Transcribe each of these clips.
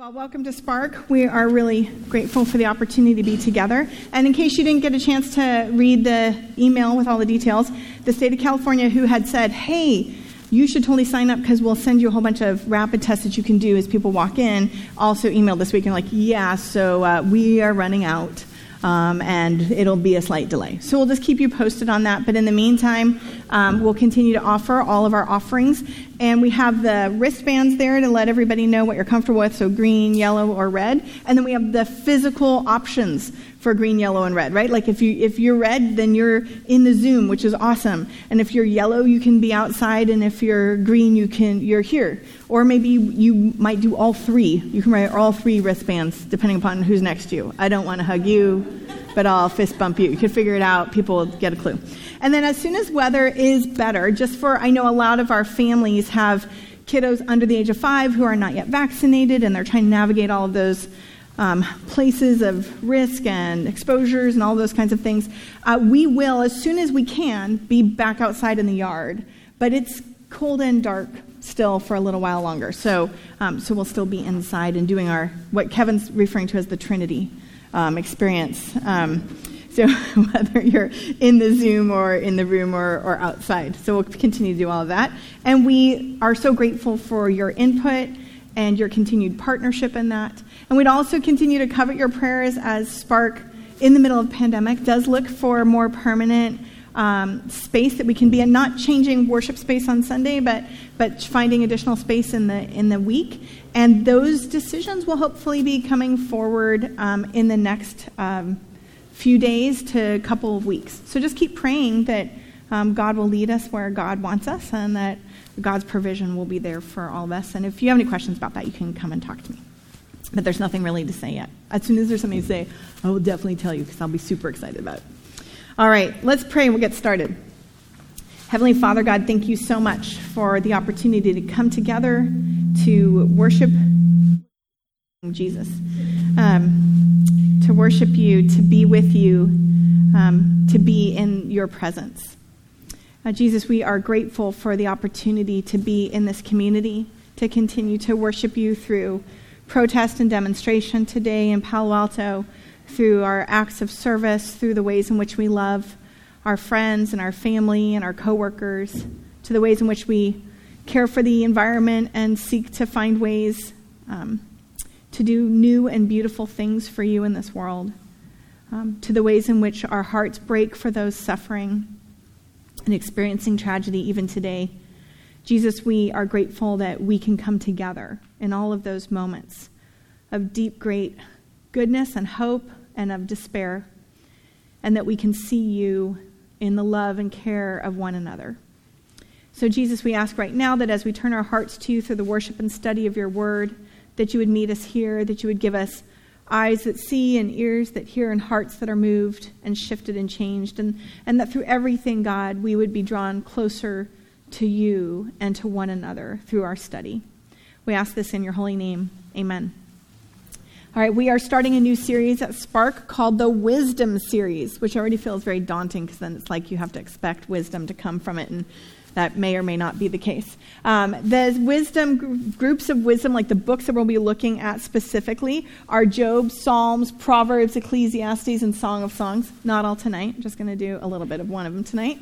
Well, welcome to Spark. We are really grateful for the opportunity to be together. And in case you didn't get a chance to read the email with all the details, the state of California, who had said, hey, you should totally sign up because we'll send you a whole bunch of rapid tests that you can do as people walk in, also emailed this week and like, yeah, so uh, we are running out um, and it'll be a slight delay. So we'll just keep you posted on that. But in the meantime, um, we'll continue to offer all of our offerings. And we have the wristbands there to let everybody know what you're comfortable with, so green, yellow, or red. And then we have the physical options for green, yellow, and red, right? Like if you if you're red, then you're in the Zoom, which is awesome. And if you're yellow, you can be outside, and if you're green, you can you're here. Or maybe you might do all three. You can write all three wristbands, depending upon who's next to you. I don't want to hug you, but I'll fist bump you. You can figure it out. People will get a clue. And then as soon as weather is better, just for I know a lot of our families have kiddos under the age of five who are not yet vaccinated, and they're trying to navigate all of those um, places of risk and exposures and all those kinds of things, uh, we will, as soon as we can, be back outside in the yard. But it's cold and dark still for a little while longer. So, um, so we'll still be inside and doing our, what Kevin's referring to as the Trinity um, experience. Um, so whether you're in the Zoom or in the room or, or outside. So we'll continue to do all of that. And we are so grateful for your input and your continued partnership in that. And we'd also continue to covet your prayers as Spark, in the middle of pandemic, does look for more permanent um, space that we can be in, not changing worship space on Sunday, but, but finding additional space in the, in the week. And those decisions will hopefully be coming forward um, in the next um, few days to a couple of weeks. So just keep praying that um, God will lead us where God wants us and that God's provision will be there for all of us. And if you have any questions about that, you can come and talk to me. But there's nothing really to say yet. As soon as there's something to say, I will definitely tell you because I'll be super excited about it. All right, let's pray and we'll get started. Heavenly Father, God, thank you so much for the opportunity to come together to worship Jesus, um, to worship you, to be with you, um, to be in your presence. Uh, Jesus, we are grateful for the opportunity to be in this community, to continue to worship you through protest and demonstration today in Palo Alto, through our acts of service, through the ways in which we love our friends and our family and our coworkers, to the ways in which we care for the environment and seek to find ways um, to do new and beautiful things for you in this world, um, to the ways in which our hearts break for those suffering and experiencing tragedy even today. Jesus, we are grateful that we can come together in all of those moments of deep, great goodness and hope and of despair, and that we can see you in the love and care of one another. So, Jesus, we ask right now that as we turn our hearts to you through the worship and study of your word, that you would meet us here, that you would give us eyes that see and ears that hear and hearts that are moved and shifted and changed. And, and that through everything, God, we would be drawn closer to you and to one another through our study. We ask this in your holy name. Amen. All right, we are starting a new series at Spark called the Wisdom Series, which already feels very daunting because then it's like you have to expect wisdom to come from it. And that may or may not be the case. Um, the wisdom groups of wisdom, like the books that we'll be looking at specifically, are Job, Psalms, Proverbs, Ecclesiastes, and Song of Songs. Not all tonight. I'm just going to do a little bit of one of them tonight.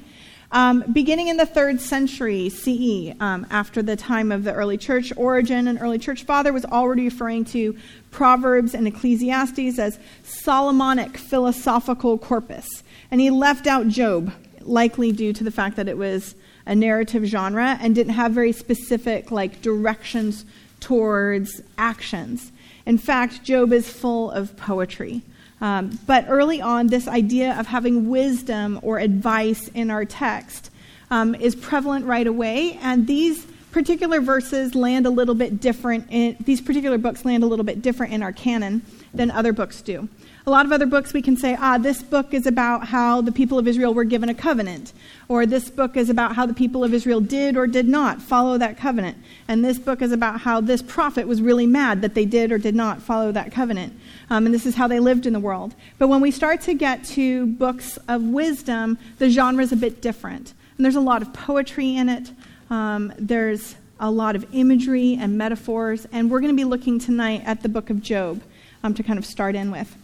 Um, beginning in the third century CE, um, after the time of the early church, Origen, an early church father, was already referring to Proverbs and Ecclesiastes as Solomonic philosophical corpus. And he left out Job, likely due to the fact that it was a narrative genre and didn't have very specific like directions towards actions. In fact, Job is full of poetry. Um, but early on, this idea of having wisdom or advice in our text um, is prevalent right away, and these particular verses land a little bit different. In, these particular books land a little bit different in our canon than other books do. A lot of other books we can say, ah, this book is about how the people of Israel were given a covenant, or this book is about how the people of Israel did or did not follow that covenant, and this book is about how this prophet was really mad that they did or did not follow that covenant, um, and this is how they lived in the world. But when we start to get to books of wisdom, the genre is a bit different, and there's a lot of poetry in it. Um, there's a lot of imagery and metaphors, and we're going to be looking tonight at the book of Job um, to kind of start in with.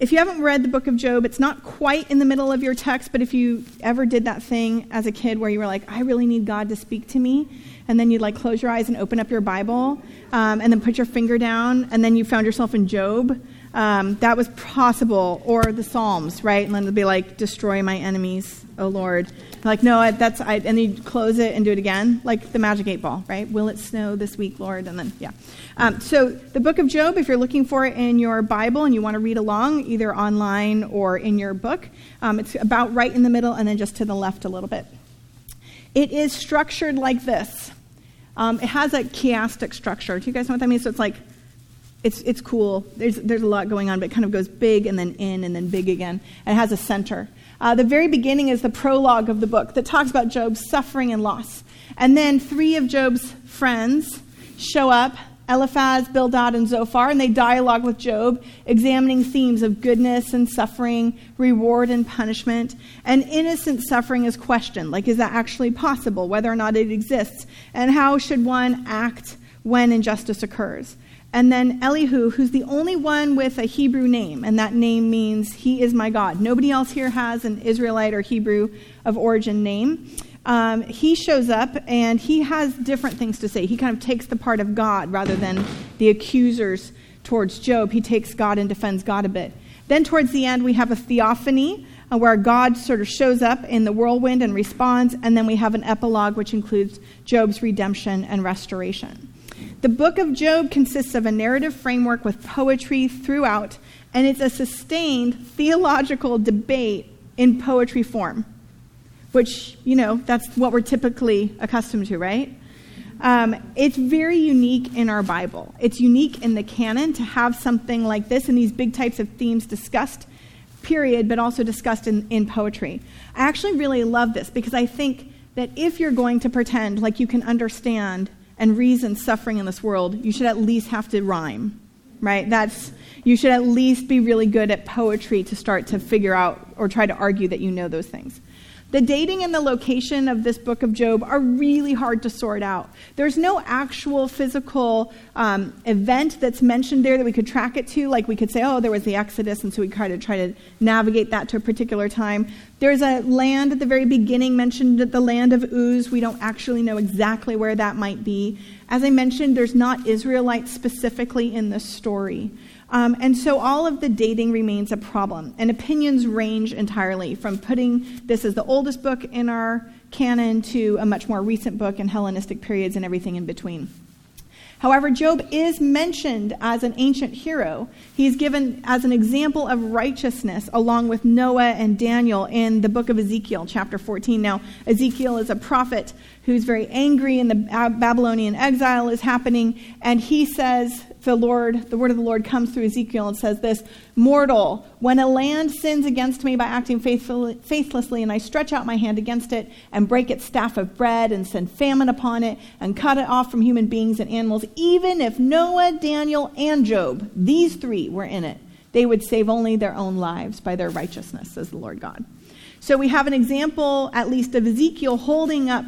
If you haven't read the book of Job, it's not quite in the middle of your text, but if you ever did that thing as a kid where you were like, I really need God to speak to me, and then you'd like close your eyes and open up your Bible, um, and then put your finger down, and then you found yourself in Job, um, that was possible. Or the Psalms, right? And then it'd be like, destroy my enemies, O Lord. Like, no, that's, I, and then you close it and do it again, like the magic eight ball, right? Will it snow this week, Lord? And then, yeah. Um, so, the book of Job, if you're looking for it in your Bible and you want to read along, either online or in your book, um, it's about right in the middle and then just to the left a little bit. It is structured like this. Um, it has a chiastic structure. Do you guys know what that means? So it's like, it's, it's cool. There's, there's a lot going on, but it kind of goes big and then in and then big again. And it has a center. Uh, the very beginning is the prologue of the book that talks about Job's suffering and loss. And then three of Job's friends show up Eliphaz, Bildad, and Zophar, and they dialogue with Job, examining themes of goodness and suffering, reward and punishment. And innocent suffering is questioned like, is that actually possible, whether or not it exists? And how should one act when injustice occurs? And then Elihu, who's the only one with a Hebrew name, and that name means he is my God. Nobody else here has an Israelite or Hebrew of origin name. Um, he shows up and he has different things to say. He kind of takes the part of God rather than the accusers towards Job. He takes God and defends God a bit. Then, towards the end, we have a theophany uh, where God sort of shows up in the whirlwind and responds. And then we have an epilogue, which includes Job's redemption and restoration. The book of Job consists of a narrative framework with poetry throughout, and it's a sustained theological debate in poetry form, which, you know, that's what we're typically accustomed to, right? Um, it's very unique in our Bible. It's unique in the canon to have something like this and these big types of themes discussed, period, but also discussed in, in poetry. I actually really love this because I think that if you're going to pretend like you can understand and reason suffering in this world, you should at least have to rhyme, right? That's you should at least be really good at poetry to start to figure out or try to argue that you know those things. The dating and the location of this book of Job are really hard to sort out. There's no actual physical um, event that's mentioned there that we could track it to. Like we could say, oh, there was the Exodus, and so we try to try to navigate that to a particular time. There's a land at the very beginning mentioned, the land of Uz. We don't actually know exactly where that might be. As I mentioned, there's not Israelites specifically in the story. Um, and so all of the dating remains a problem, and opinions range entirely from putting this as the oldest book in our canon to a much more recent book in Hellenistic periods and everything in between. However, Job is mentioned as an ancient hero. He's given as an example of righteousness along with Noah and Daniel in the book of Ezekiel, chapter 14. Now, Ezekiel is a prophet who's very angry, and the Babylonian exile is happening, and he says, the Lord, the word of the Lord comes through Ezekiel and says this Mortal, when a land sins against me by acting faithlessly, and I stretch out my hand against it and break its staff of bread and send famine upon it and cut it off from human beings and animals, even if Noah, Daniel, and Job, these three were in it, they would save only their own lives by their righteousness, says the Lord God. So we have an example, at least, of Ezekiel holding up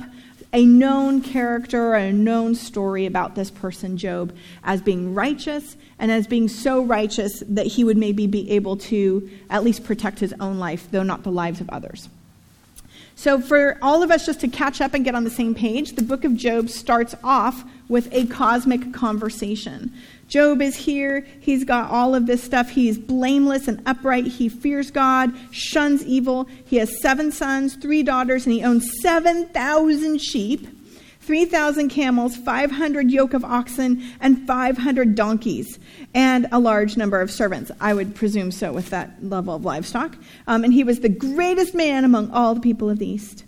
a known character, a known story about this person, Job, as being righteous and as being so righteous that he would maybe be able to at least protect his own life, though not the lives of others. So, for all of us just to catch up and get on the same page, the book of Job starts off with a cosmic conversation. Job is here. He's got all of this stuff. He's blameless and upright. He fears God, shuns evil. He has seven sons, three daughters, and he owns 7,000 sheep, 3,000 camels, 500 yoke of oxen, and 500 donkeys, and a large number of servants. I would presume so with that level of livestock. Um, and he was the greatest man among all the people of the East.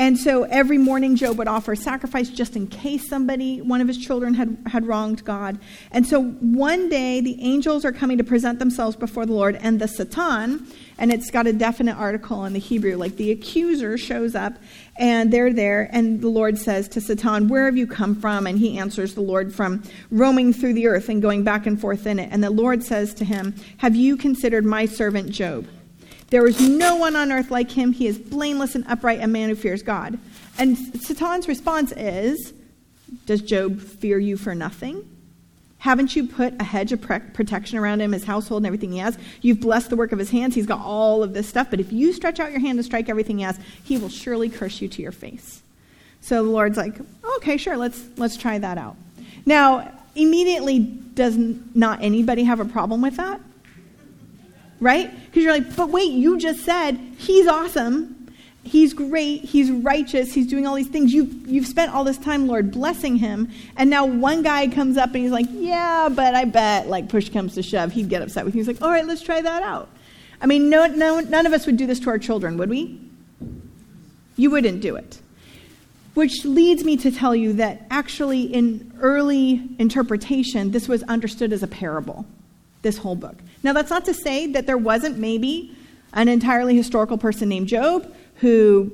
And so every morning, Job would offer a sacrifice just in case somebody, one of his children, had, had wronged God. And so one day, the angels are coming to present themselves before the Lord, and the Satan, and it's got a definite article in the Hebrew, like the accuser shows up, and they're there, and the Lord says to Satan, Where have you come from? And he answers the Lord, From roaming through the earth and going back and forth in it. And the Lord says to him, Have you considered my servant Job? There is no one on earth like him. He is blameless and upright, a man who fears God. And Satan's response is, Does Job fear you for nothing? Haven't you put a hedge of protection around him, his household, and everything he has? You've blessed the work of his hands. He's got all of this stuff. But if you stretch out your hand and strike everything he has, he will surely curse you to your face. So the Lord's like, okay, sure, let's, let's try that out. Now, immediately, does not anybody have a problem with that? Right? Because you're like, but wait, you just said he's awesome. He's great. He's righteous. He's doing all these things. You've, you've spent all this time, Lord, blessing him. And now one guy comes up and he's like, yeah, but I bet, like, push comes to shove, he'd get upset with you. He's like, all right, let's try that out. I mean, no, no, none of us would do this to our children, would we? You wouldn't do it. Which leads me to tell you that actually, in early interpretation, this was understood as a parable, this whole book. Now, that's not to say that there wasn't maybe an entirely historical person named Job who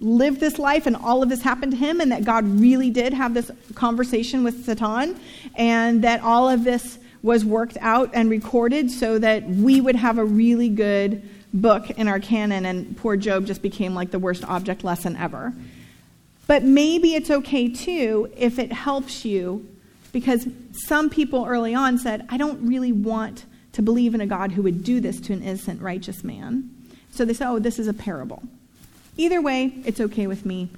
lived this life and all of this happened to him, and that God really did have this conversation with Satan, and that all of this was worked out and recorded so that we would have a really good book in our canon, and poor Job just became like the worst object lesson ever. But maybe it's okay too if it helps you, because some people early on said, I don't really want to believe in a God who would do this to an innocent, righteous man. So they say, oh, this is a parable. Either way, it's okay with me.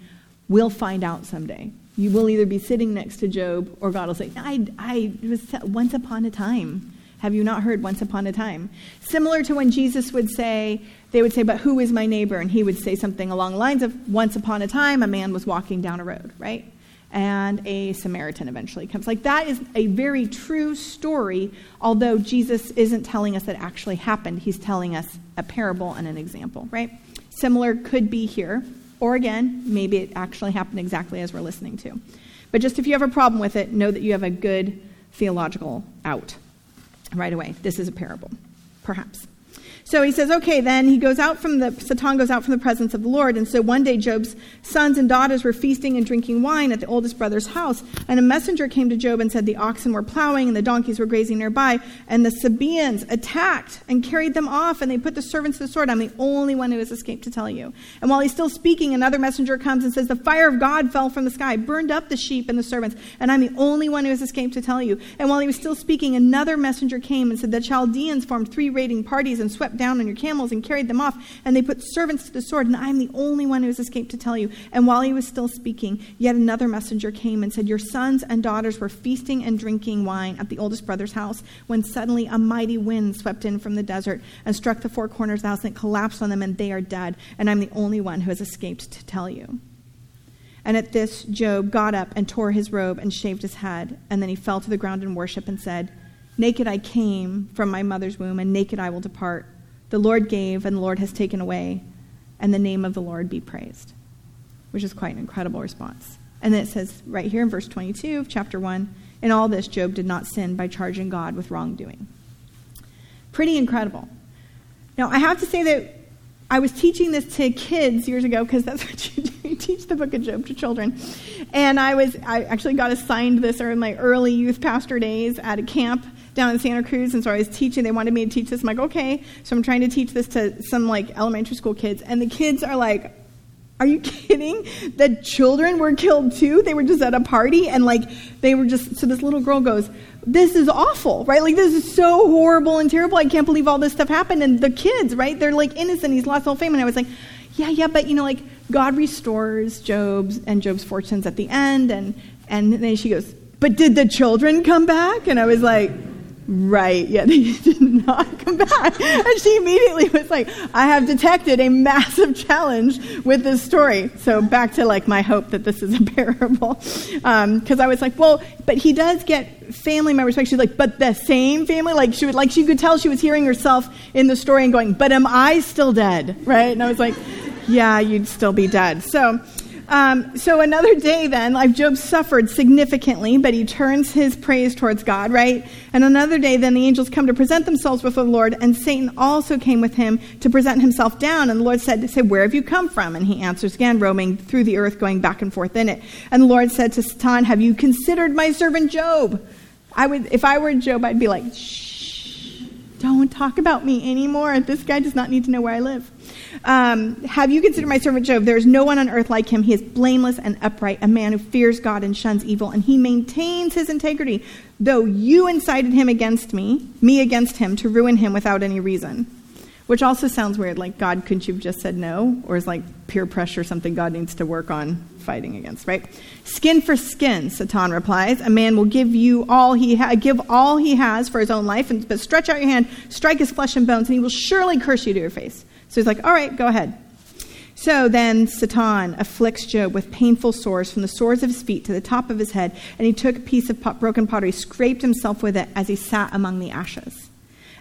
We'll find out someday. You will either be sitting next to Job, or God will say, I, I was once upon a time. Have you not heard once upon a time? Similar to when Jesus would say, they would say, But who is my neighbor? And he would say something along the lines of, Once upon a time, a man was walking down a road, right? And a Samaritan eventually comes. Like, that is a very true story, although Jesus isn't telling us that actually happened. He's telling us a parable and an example, right? Similar could be here, or again, maybe it actually happened exactly as we're listening to. But just if you have a problem with it, know that you have a good theological out right away. This is a parable, perhaps. So he says, okay, then he goes out from the, Satan goes out from the presence of the Lord. And so one day Job's sons and daughters were feasting and drinking wine at the oldest brother's house. And a messenger came to Job and said the oxen were plowing and the donkeys were grazing nearby. And the Sabaeans attacked and carried them off. And they put the servants to the sword. I'm the only one who has escaped to tell you. And while he's still speaking, another messenger comes and says, the fire of God fell from the sky, burned up the sheep and the servants. And I'm the only one who has escaped to tell you. And while he was still speaking, another messenger came and said, the Chaldeans formed three raiding parties and swept down on your camels and carried them off, and they put servants to the sword, and I am the only one who has escaped to tell you. And while he was still speaking, yet another messenger came and said, Your sons and daughters were feasting and drinking wine at the oldest brother's house, when suddenly a mighty wind swept in from the desert and struck the four corners of the house, and it collapsed on them, and they are dead. And I'm the only one who has escaped to tell you. And at this, Job got up and tore his robe and shaved his head. And then he fell to the ground in worship and said, Naked I came from my mother's womb, and naked I will depart. The Lord gave, and the Lord has taken away, and the name of the Lord be praised. Which is quite an incredible response. And then it says right here in verse 22 of chapter 1 In all this, Job did not sin by charging God with wrongdoing. Pretty incredible. Now, I have to say that I was teaching this to kids years ago because that's what you do. You teach the book of Job to children. And I was I actually got assigned this in my early youth pastor days at a camp down in Santa Cruz, and so I was teaching. They wanted me to teach this. I'm like, okay. So I'm trying to teach this to some like elementary school kids, and the kids are like, are you kidding? The children were killed too. They were just at a party, and like they were just. So this little girl goes, "This is awful, right? Like this is so horrible and terrible. I can't believe all this stuff happened." And the kids, right? They're like innocent. He's lost all fame, and I was like, "Yeah, yeah, but you know, like God restores Job's and Job's fortunes at the end." And and then she goes, "But did the children come back?" And I was like. Right, yeah, they did not come back. And she immediately was like, I have detected a massive challenge with this story. So back to like my hope that this is a parable. Because um, I was like, well, but he does get family members. She's like, but the same family? Like she would like she could tell she was hearing herself in the story and going, but am I still dead? Right? And I was like, yeah, you'd still be dead. So um, so another day, then, like Job suffered significantly, but he turns his praise towards God, right? And another day, then the angels come to present themselves before the Lord, and Satan also came with him to present himself down. And the Lord said, "Say, where have you come from?" And he answers again, roaming through the earth, going back and forth in it. And the Lord said to Satan, "Have you considered my servant Job?" I would, if I were Job, I'd be like, "Shh, don't talk about me anymore. This guy does not need to know where I live." Um, have you considered my servant Job? There is no one on earth like him. He is blameless and upright, a man who fears God and shuns evil, and he maintains his integrity, though you incited him against me, me against him, to ruin him without any reason. Which also sounds weird. Like, God, couldn't you have just said no? Or is like peer pressure something God needs to work on fighting against, right? Skin for skin, Satan replies. A man will give you all he ha- give all he has for his own life, and, but stretch out your hand, strike his flesh and bones, and he will surely curse you to your face. So he's like, all right, go ahead. So then Satan afflicts Job with painful sores from the sores of his feet to the top of his head, and he took a piece of pot- broken pottery, scraped himself with it as he sat among the ashes.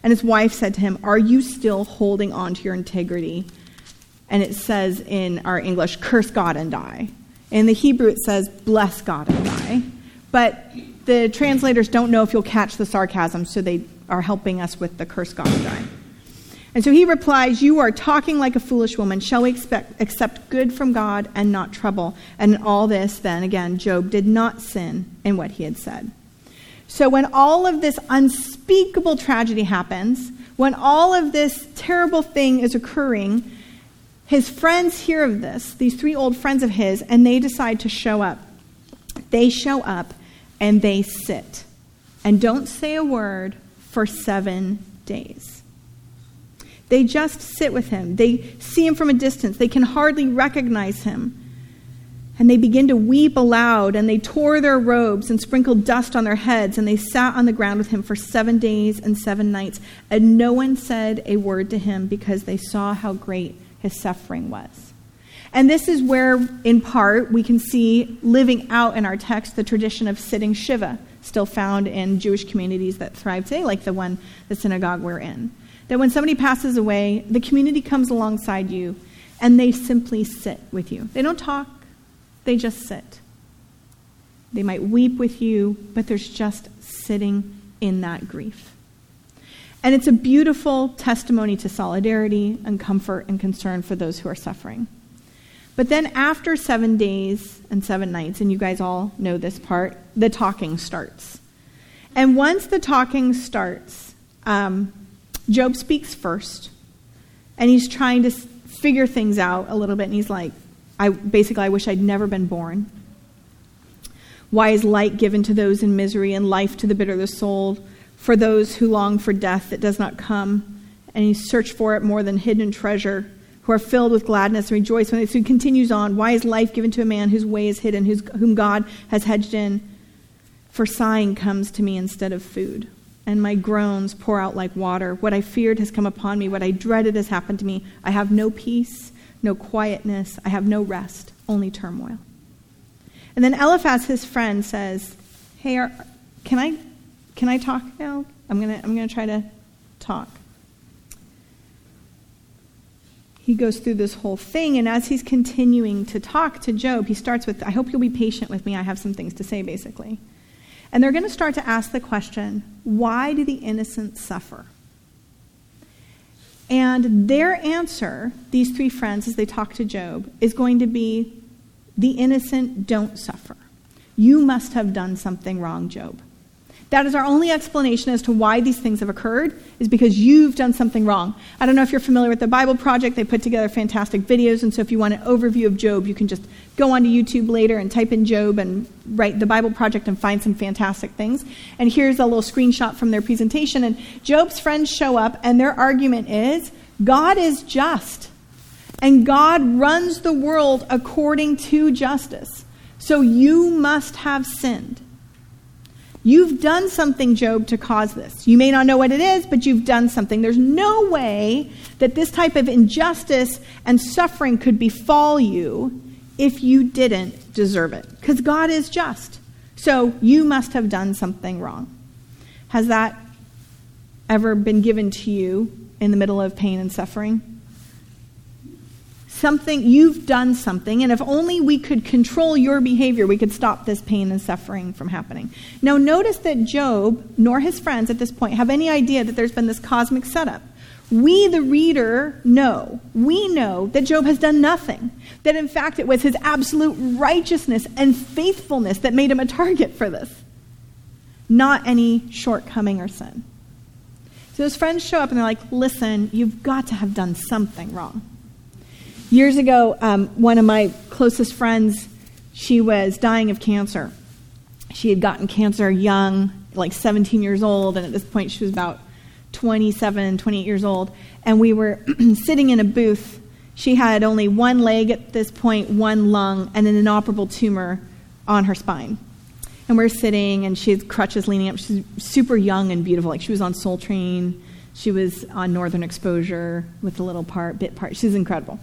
And his wife said to him, Are you still holding on to your integrity? And it says in our English, curse God and die. In the Hebrew, it says, bless God and die. But the translators don't know if you'll catch the sarcasm, so they are helping us with the curse God and die. And so he replies, You are talking like a foolish woman. Shall we expect, accept good from God and not trouble? And in all this, then, again, Job did not sin in what he had said. So when all of this unspeakable tragedy happens, when all of this terrible thing is occurring, his friends hear of this, these three old friends of his, and they decide to show up. They show up and they sit and don't say a word for seven days. They just sit with him. They see him from a distance. They can hardly recognize him. And they begin to weep aloud, and they tore their robes and sprinkled dust on their heads, and they sat on the ground with him for seven days and seven nights. And no one said a word to him because they saw how great his suffering was. And this is where, in part, we can see living out in our text the tradition of sitting Shiva, still found in Jewish communities that thrive today, like the one, the synagogue we're in. That when somebody passes away, the community comes alongside you and they simply sit with you. They don't talk, they just sit. They might weep with you, but there's just sitting in that grief. And it's a beautiful testimony to solidarity and comfort and concern for those who are suffering. But then after seven days and seven nights, and you guys all know this part, the talking starts. And once the talking starts, um, Job speaks first, and he's trying to figure things out a little bit, and he's like, I, basically, I wish I'd never been born. Why is light given to those in misery and life to the bitter of the soul? For those who long for death that does not come, and you search for it more than hidden treasure, who are filled with gladness and rejoice when it so he continues on. Why is life given to a man whose way is hidden, whose, whom God has hedged in? For sighing comes to me instead of food, and my groans pour out like water. What I feared has come upon me, what I dreaded has happened to me. I have no peace no quietness. I have no rest, only turmoil. And then Eliphaz, his friend, says, Hey, are, can, I, can I talk now? I'm going to I'm going to try to talk. He goes through this whole thing, and as he's continuing to talk to Job, he starts with, I hope you'll be patient with me. I have some things to say, basically. And they're going to start to ask the question why do the innocent suffer? And their answer, these three friends, as they talk to Job, is going to be the innocent don't suffer. You must have done something wrong, Job. That is our only explanation as to why these things have occurred, is because you've done something wrong. I don't know if you're familiar with the Bible Project. They put together fantastic videos, and so if you want an overview of Job, you can just go onto YouTube later and type in Job and write the Bible Project and find some fantastic things. And here's a little screenshot from their presentation. And Job's friends show up, and their argument is God is just, and God runs the world according to justice. So you must have sinned. You've done something, Job, to cause this. You may not know what it is, but you've done something. There's no way that this type of injustice and suffering could befall you if you didn't deserve it, because God is just. So you must have done something wrong. Has that ever been given to you in the middle of pain and suffering? Something, you've done something, and if only we could control your behavior, we could stop this pain and suffering from happening. Now, notice that Job, nor his friends at this point, have any idea that there's been this cosmic setup. We, the reader, know, we know that Job has done nothing. That in fact it was his absolute righteousness and faithfulness that made him a target for this, not any shortcoming or sin. So his friends show up and they're like, listen, you've got to have done something wrong. Years ago, um, one of my closest friends, she was dying of cancer. She had gotten cancer young, like 17 years old, and at this point she was about 27, 28 years old. And we were sitting in a booth. She had only one leg at this point, one lung, and an inoperable tumor on her spine. And we're sitting, and she has crutches leaning up. She's super young and beautiful. Like she was on Soul Train. She was on Northern Exposure with the little part, bit part. She's incredible.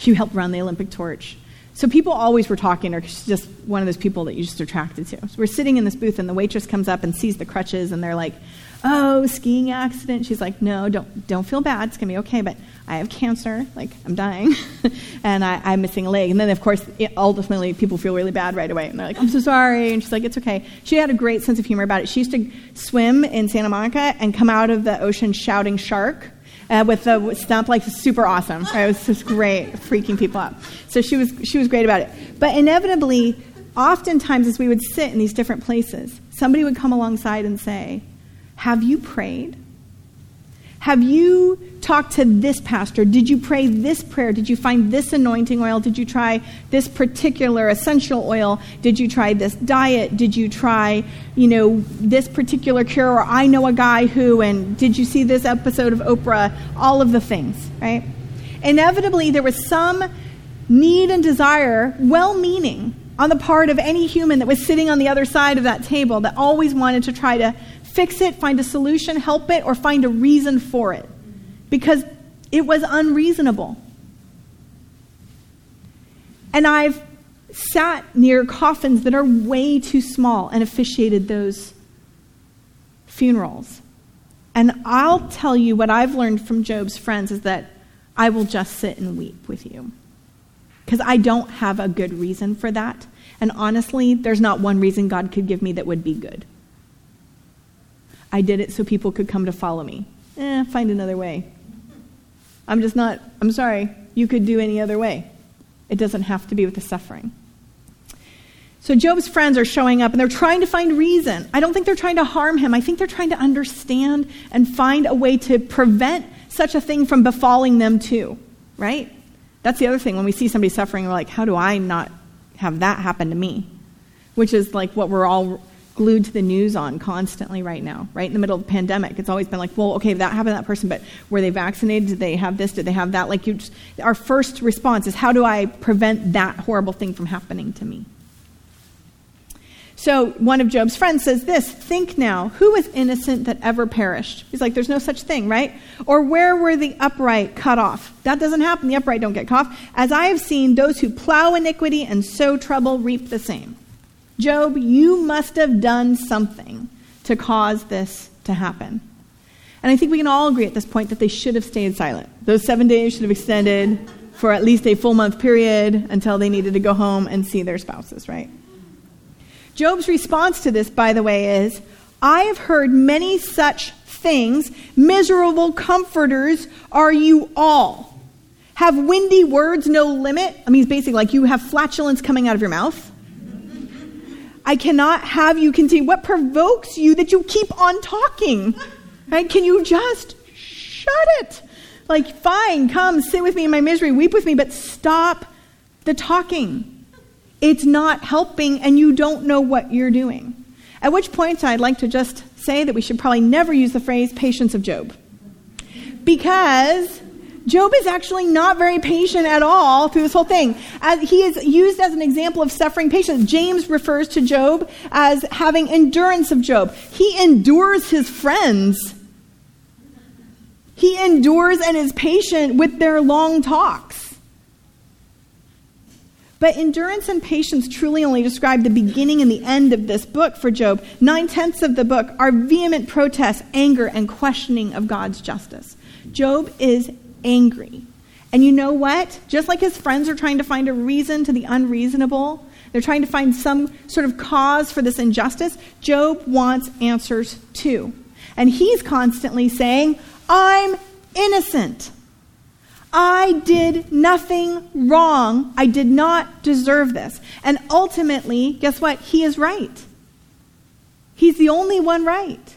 She helped run the Olympic torch. So people always were talking or. She's just one of those people that you're just attracted to. So we're sitting in this booth, and the waitress comes up and sees the crutches, and they're like, "Oh, skiing accident." She's like, "No, don't don't feel bad. It's gonna be okay." But I have cancer. Like I'm dying, and I, am missing a leg. And then of course, it, ultimately, people feel really bad right away, and they're like, "I'm so sorry." And she's like, "It's okay." She had a great sense of humor about it. She used to swim in Santa Monica and come out of the ocean shouting "shark." Uh, with the stump, like super awesome. Right? It was just great, freaking people out. So she was she was great about it. But inevitably, oftentimes as we would sit in these different places, somebody would come alongside and say, "Have you prayed?" Have you talked to this pastor? Did you pray this prayer? Did you find this anointing oil? Did you try this particular essential oil? Did you try this diet? Did you try, you know, this particular cure? Or I know a guy who, and did you see this episode of Oprah? All of the things, right? Inevitably, there was some need and desire, well meaning, on the part of any human that was sitting on the other side of that table that always wanted to try to fix it, find a solution, help it, or find a reason for it because it was unreasonable. And I've sat near coffins that are way too small and officiated those funerals. And I'll tell you what I've learned from Job's friends is that I will just sit and weep with you. Because I don't have a good reason for that. And honestly, there's not one reason God could give me that would be good. I did it so people could come to follow me. Eh, find another way. I'm just not, I'm sorry, you could do any other way. It doesn't have to be with the suffering. So Job's friends are showing up and they're trying to find reason. I don't think they're trying to harm him. I think they're trying to understand and find a way to prevent such a thing from befalling them too, right? That's the other thing. When we see somebody suffering, we're like, how do I not have that happen to me? Which is like what we're all glued to the news on constantly right now, right in the middle of the pandemic. It's always been like, well, okay, that happened to that person, but were they vaccinated? Did they have this? Did they have that? Like, you just, our first response is, how do I prevent that horrible thing from happening to me? So one of Job's friends says this Think now, who was innocent that ever perished? He's like, There's no such thing, right? Or where were the upright cut off? That doesn't happen. The upright don't get cut off. As I have seen, those who plow iniquity and sow trouble reap the same. Job, you must have done something to cause this to happen. And I think we can all agree at this point that they should have stayed silent. Those seven days should have extended for at least a full month period until they needed to go home and see their spouses, right? Job's response to this, by the way, is I have heard many such things. Miserable comforters are you all. Have windy words no limit? I mean, it's basically like you have flatulence coming out of your mouth. I cannot have you continue. What provokes you that you keep on talking? Right? Can you just shut it? Like, fine, come sit with me in my misery, weep with me, but stop the talking. It's not helping, and you don't know what you're doing. At which point, I'd like to just say that we should probably never use the phrase patience of Job. Because Job is actually not very patient at all through this whole thing. As he is used as an example of suffering patience. James refers to Job as having endurance of Job. He endures his friends. He endures and is patient with their long talks. But endurance and patience truly only describe the beginning and the end of this book for Job. Nine tenths of the book are vehement protests, anger, and questioning of God's justice. Job is angry. And you know what? Just like his friends are trying to find a reason to the unreasonable, they're trying to find some sort of cause for this injustice, Job wants answers too. And he's constantly saying, I'm innocent. I did nothing wrong. I did not deserve this. And ultimately, guess what? He is right. He's the only one right.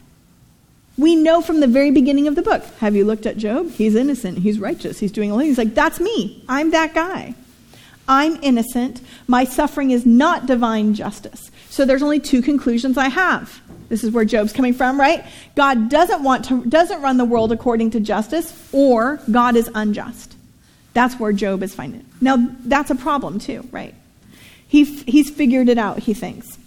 We know from the very beginning of the book. Have you looked at Job? He's innocent. He's righteous. He's doing all things. He's like, that's me. I'm that guy. I'm innocent. My suffering is not divine justice. So there's only two conclusions I have. This is where Job's coming from, right? God doesn't want to doesn't run the world according to justice, or God is unjust. That's where Job is finding. It. Now that's a problem too, right? He, he's figured it out, he thinks.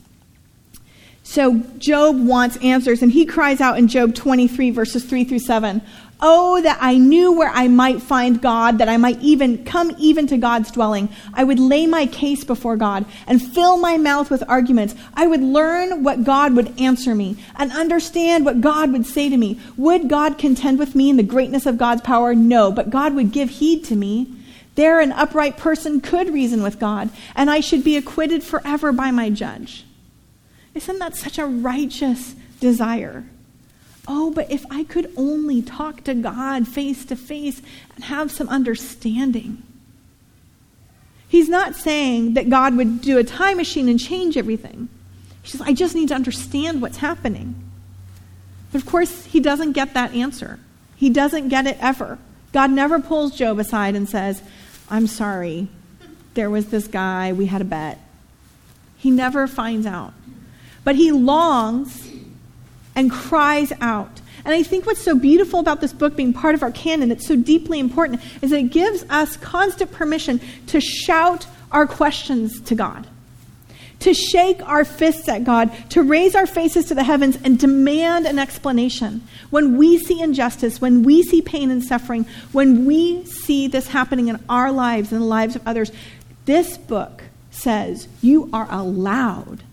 So Job wants answers, and he cries out in Job 23, verses 3 through 7 Oh, that I knew where I might find God, that I might even come even to God's dwelling. I would lay my case before God and fill my mouth with arguments. I would learn what God would answer me and understand what God would say to me. Would God contend with me in the greatness of God's power? No, but God would give heed to me. There, an upright person could reason with God, and I should be acquitted forever by my judge. Isn't that such a righteous desire? Oh, but if I could only talk to God face to face and have some understanding. He's not saying that God would do a time machine and change everything. He says, I just need to understand what's happening. But of course, he doesn't get that answer. He doesn't get it ever. God never pulls Job aside and says, I'm sorry, there was this guy, we had a bet. He never finds out. But he longs and cries out. And I think what's so beautiful about this book being part of our canon, it's so deeply important, is that it gives us constant permission to shout our questions to God, to shake our fists at God, to raise our faces to the heavens and demand an explanation. When we see injustice, when we see pain and suffering, when we see this happening in our lives and the lives of others, this book says you are allowed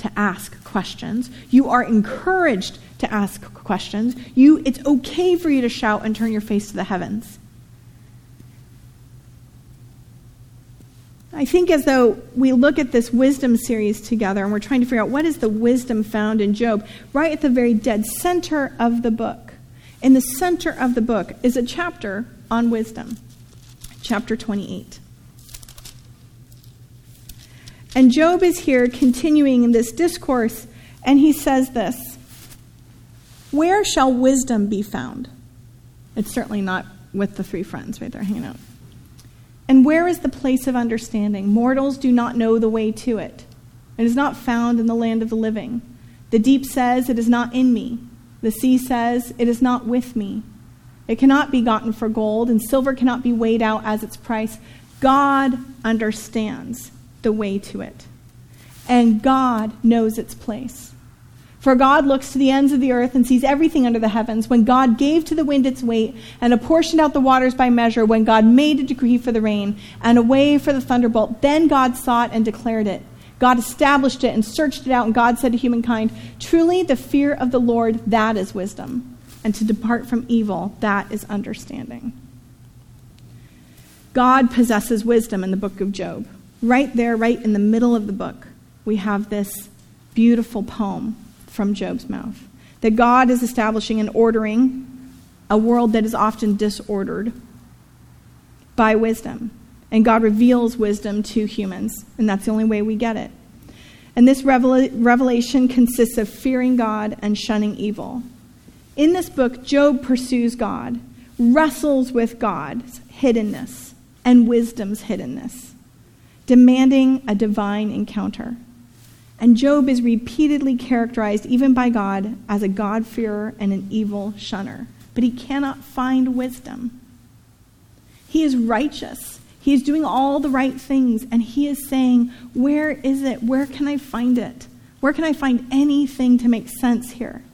to ask questions. You are encouraged to ask questions. You, it's okay for you to shout and turn your face to the heavens. I think as though we look at this wisdom series together and we're trying to figure out what is the wisdom found in Job, right at the very dead center of the book, in the center of the book is a chapter on wisdom, chapter 28. And Job is here continuing in this discourse, and he says this Where shall wisdom be found? It's certainly not with the three friends right there hanging out. And where is the place of understanding? Mortals do not know the way to it. It is not found in the land of the living. The deep says, It is not in me. The sea says, It is not with me. It cannot be gotten for gold, and silver cannot be weighed out as its price. God understands the way to it. And God knows its place. For God looks to the ends of the earth and sees everything under the heavens. When God gave to the wind its weight and apportioned out the waters by measure, when God made a decree for the rain and a way for the thunderbolt, then God saw it and declared it. God established it and searched it out, and God said to humankind, Truly, the fear of the Lord, that is wisdom, and to depart from evil, that is understanding. God possesses wisdom in the book of Job. Right there, right in the middle of the book, we have this beautiful poem from Job's mouth that God is establishing and ordering a world that is often disordered by wisdom. And God reveals wisdom to humans, and that's the only way we get it. And this revelation consists of fearing God and shunning evil. In this book, Job pursues God, wrestles with God's hiddenness and wisdom's hiddenness demanding a divine encounter. And Job is repeatedly characterized, even by God, as a God-fearer and an evil shunner. But he cannot find wisdom. He is righteous. He is doing all the right things. And he is saying, Where is it? Where can I find it? Where can I find anything to make sense here?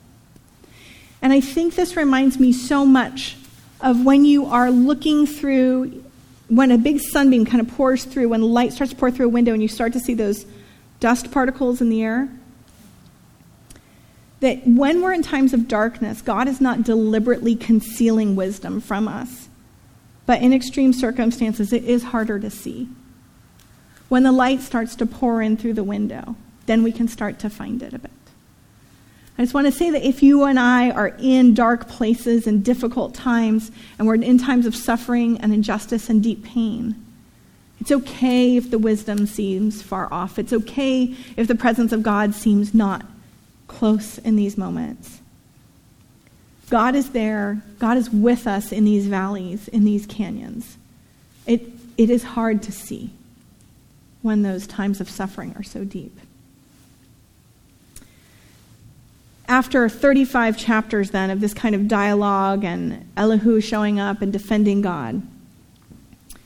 And I think this reminds me so much of when you are looking through when a big sunbeam kind of pours through, when light starts to pour through a window and you start to see those dust particles in the air, that when we're in times of darkness, God is not deliberately concealing wisdom from us. But in extreme circumstances, it is harder to see. When the light starts to pour in through the window, then we can start to find it a bit. I just want to say that if you and I are in dark places and difficult times, and we're in times of suffering and injustice and deep pain, it's okay if the wisdom seems far off. It's okay if the presence of God seems not close in these moments. God is there. God is with us in these valleys, in these canyons. It, it is hard to see when those times of suffering are so deep. After 35 chapters, then, of this kind of dialogue and Elihu showing up and defending God,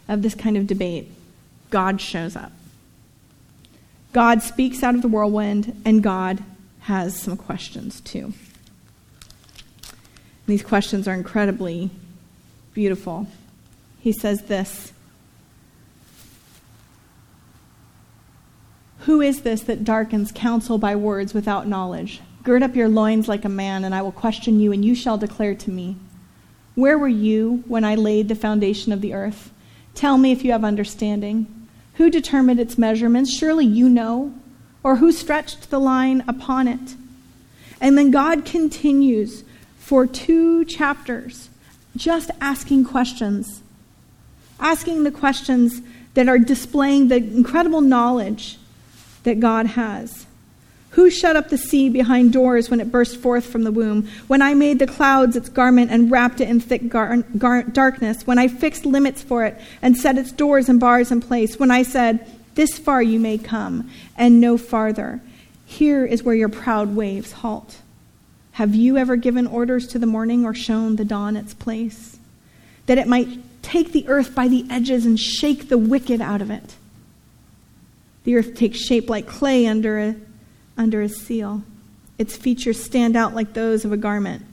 of this kind of debate, God shows up. God speaks out of the whirlwind, and God has some questions too. These questions are incredibly beautiful. He says this Who is this that darkens counsel by words without knowledge? Gird up your loins like a man, and I will question you, and you shall declare to me. Where were you when I laid the foundation of the earth? Tell me if you have understanding. Who determined its measurements? Surely you know. Or who stretched the line upon it? And then God continues for two chapters just asking questions, asking the questions that are displaying the incredible knowledge that God has. Who shut up the sea behind doors when it burst forth from the womb? When I made the clouds its garment and wrapped it in thick gar- gar- darkness? When I fixed limits for it and set its doors and bars in place? When I said, This far you may come, and no farther? Here is where your proud waves halt. Have you ever given orders to the morning or shown the dawn its place? That it might take the earth by the edges and shake the wicked out of it. The earth takes shape like clay under a under a seal. Its features stand out like those of a garment.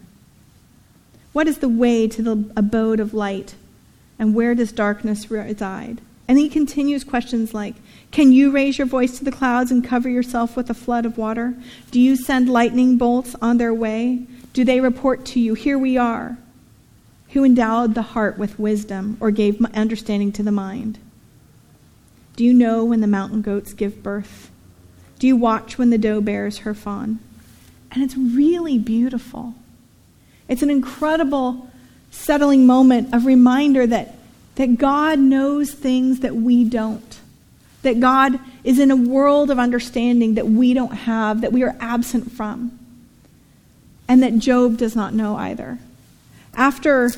What is the way to the abode of light? And where does darkness reside? And he continues questions like Can you raise your voice to the clouds and cover yourself with a flood of water? Do you send lightning bolts on their way? Do they report to you, Here we are? Who endowed the heart with wisdom or gave understanding to the mind? Do you know when the mountain goats give birth? Do you watch when the doe bears her fawn? And it's really beautiful. It's an incredible settling moment of reminder that, that God knows things that we don't. That God is in a world of understanding that we don't have, that we are absent from. And that Job does not know either. After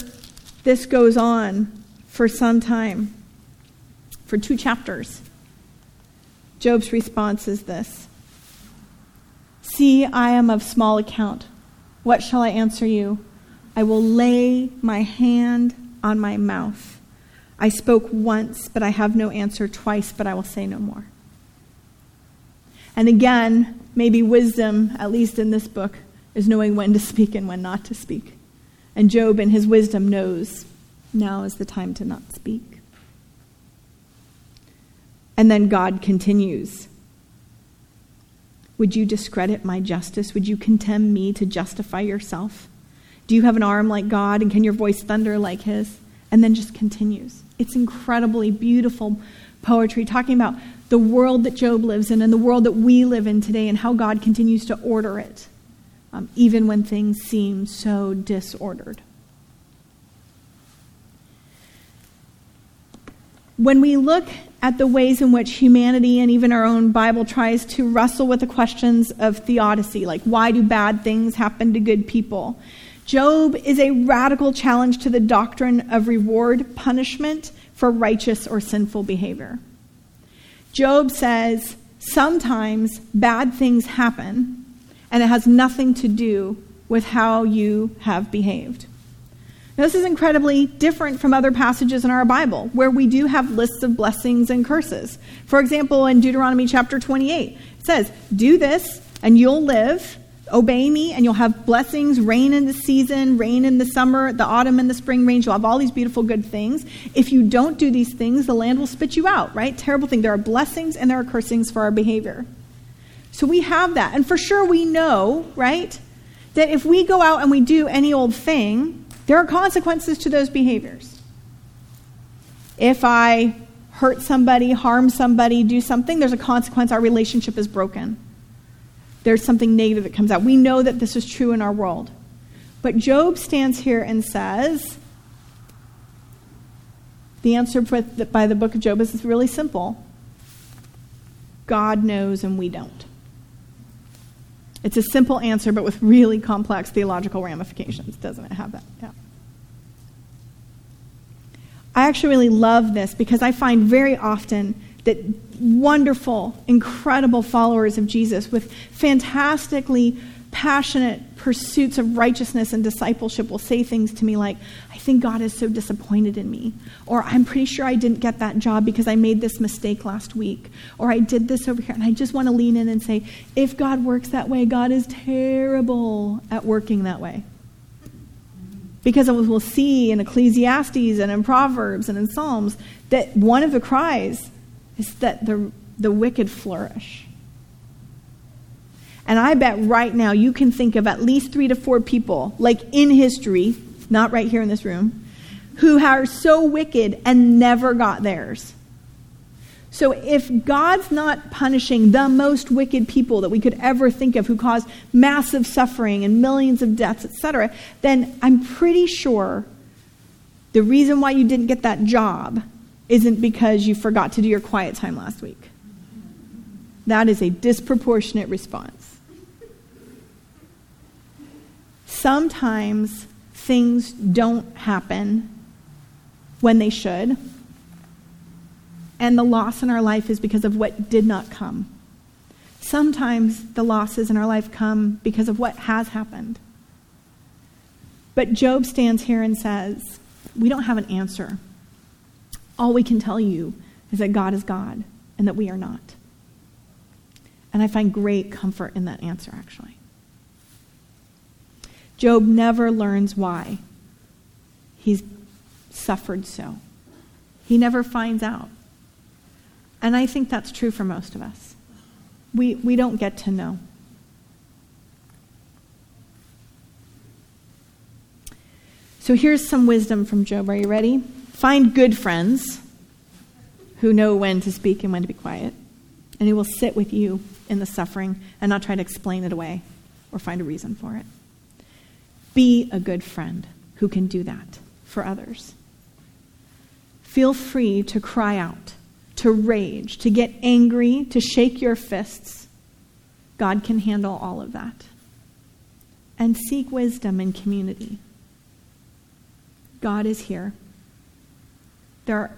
this goes on for some time, for two chapters, Job's response is this See, I am of small account. What shall I answer you? I will lay my hand on my mouth. I spoke once, but I have no answer, twice, but I will say no more. And again, maybe wisdom, at least in this book, is knowing when to speak and when not to speak. And Job, in his wisdom, knows now is the time to not speak. And then God continues Would you discredit my justice? Would you contemn me to justify yourself? Do you have an arm like God, and can your voice thunder like his? And then just continues. It's incredibly beautiful poetry talking about the world that Job lives in and the world that we live in today and how God continues to order it, um, even when things seem so disordered. When we look at the ways in which humanity and even our own Bible tries to wrestle with the questions of theodicy, like why do bad things happen to good people? Job is a radical challenge to the doctrine of reward punishment for righteous or sinful behavior. Job says sometimes bad things happen, and it has nothing to do with how you have behaved. This is incredibly different from other passages in our Bible where we do have lists of blessings and curses. For example, in Deuteronomy chapter 28, it says, Do this and you'll live. Obey me, and you'll have blessings, rain in the season, rain in the summer, the autumn and the spring rains. You'll have all these beautiful good things. If you don't do these things, the land will spit you out, right? Terrible thing. There are blessings and there are cursings for our behavior. So we have that. And for sure, we know, right, that if we go out and we do any old thing, there are consequences to those behaviors. If I hurt somebody, harm somebody, do something, there's a consequence. Our relationship is broken. There's something negative that comes out. We know that this is true in our world. But Job stands here and says the answer by the book of Job is really simple God knows and we don't. It's a simple answer, but with really complex theological ramifications, doesn't it have that? Yeah. I actually really love this because I find very often that wonderful, incredible followers of Jesus with fantastically passionate pursuits of righteousness and discipleship will say things to me like, I think God is so disappointed in me. Or I'm pretty sure I didn't get that job because I made this mistake last week. Or I did this over here. And I just want to lean in and say, if God works that way, God is terrible at working that way. Because we'll see in Ecclesiastes and in Proverbs and in Psalms that one of the cries is that the, the wicked flourish. And I bet right now you can think of at least three to four people, like in history, not right here in this room, who are so wicked and never got theirs. So if God's not punishing the most wicked people that we could ever think of who caused massive suffering and millions of deaths, etc., then I'm pretty sure the reason why you didn't get that job isn't because you forgot to do your quiet time last week. That is a disproportionate response. Sometimes things don't happen when they should, and the loss in our life is because of what did not come. Sometimes the losses in our life come because of what has happened. But Job stands here and says, We don't have an answer. All we can tell you is that God is God and that we are not. And I find great comfort in that answer, actually. Job never learns why he's suffered so. He never finds out. And I think that's true for most of us. We, we don't get to know. So here's some wisdom from Job. Are you ready? Find good friends who know when to speak and when to be quiet, and He will sit with you in the suffering and not try to explain it away or find a reason for it. Be a good friend who can do that for others. Feel free to cry out, to rage, to get angry, to shake your fists. God can handle all of that. And seek wisdom in community. God is here. There are,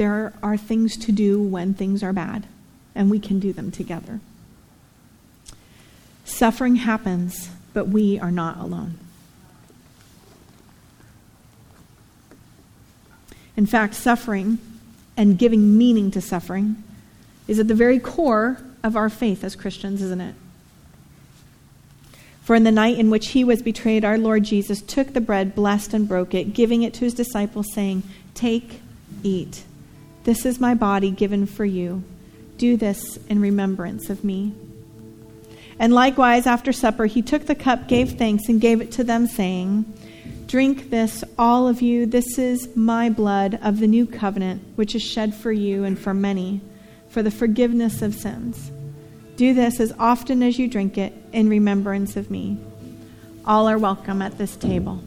there are things to do when things are bad, and we can do them together. Suffering happens, but we are not alone. In fact, suffering and giving meaning to suffering is at the very core of our faith as Christians, isn't it? For in the night in which he was betrayed, our Lord Jesus took the bread, blessed and broke it, giving it to his disciples, saying, Take, eat. This is my body given for you. Do this in remembrance of me. And likewise, after supper, he took the cup, gave thanks, and gave it to them, saying, Drink this, all of you. This is my blood of the new covenant, which is shed for you and for many, for the forgiveness of sins. Do this as often as you drink it in remembrance of me. All are welcome at this table.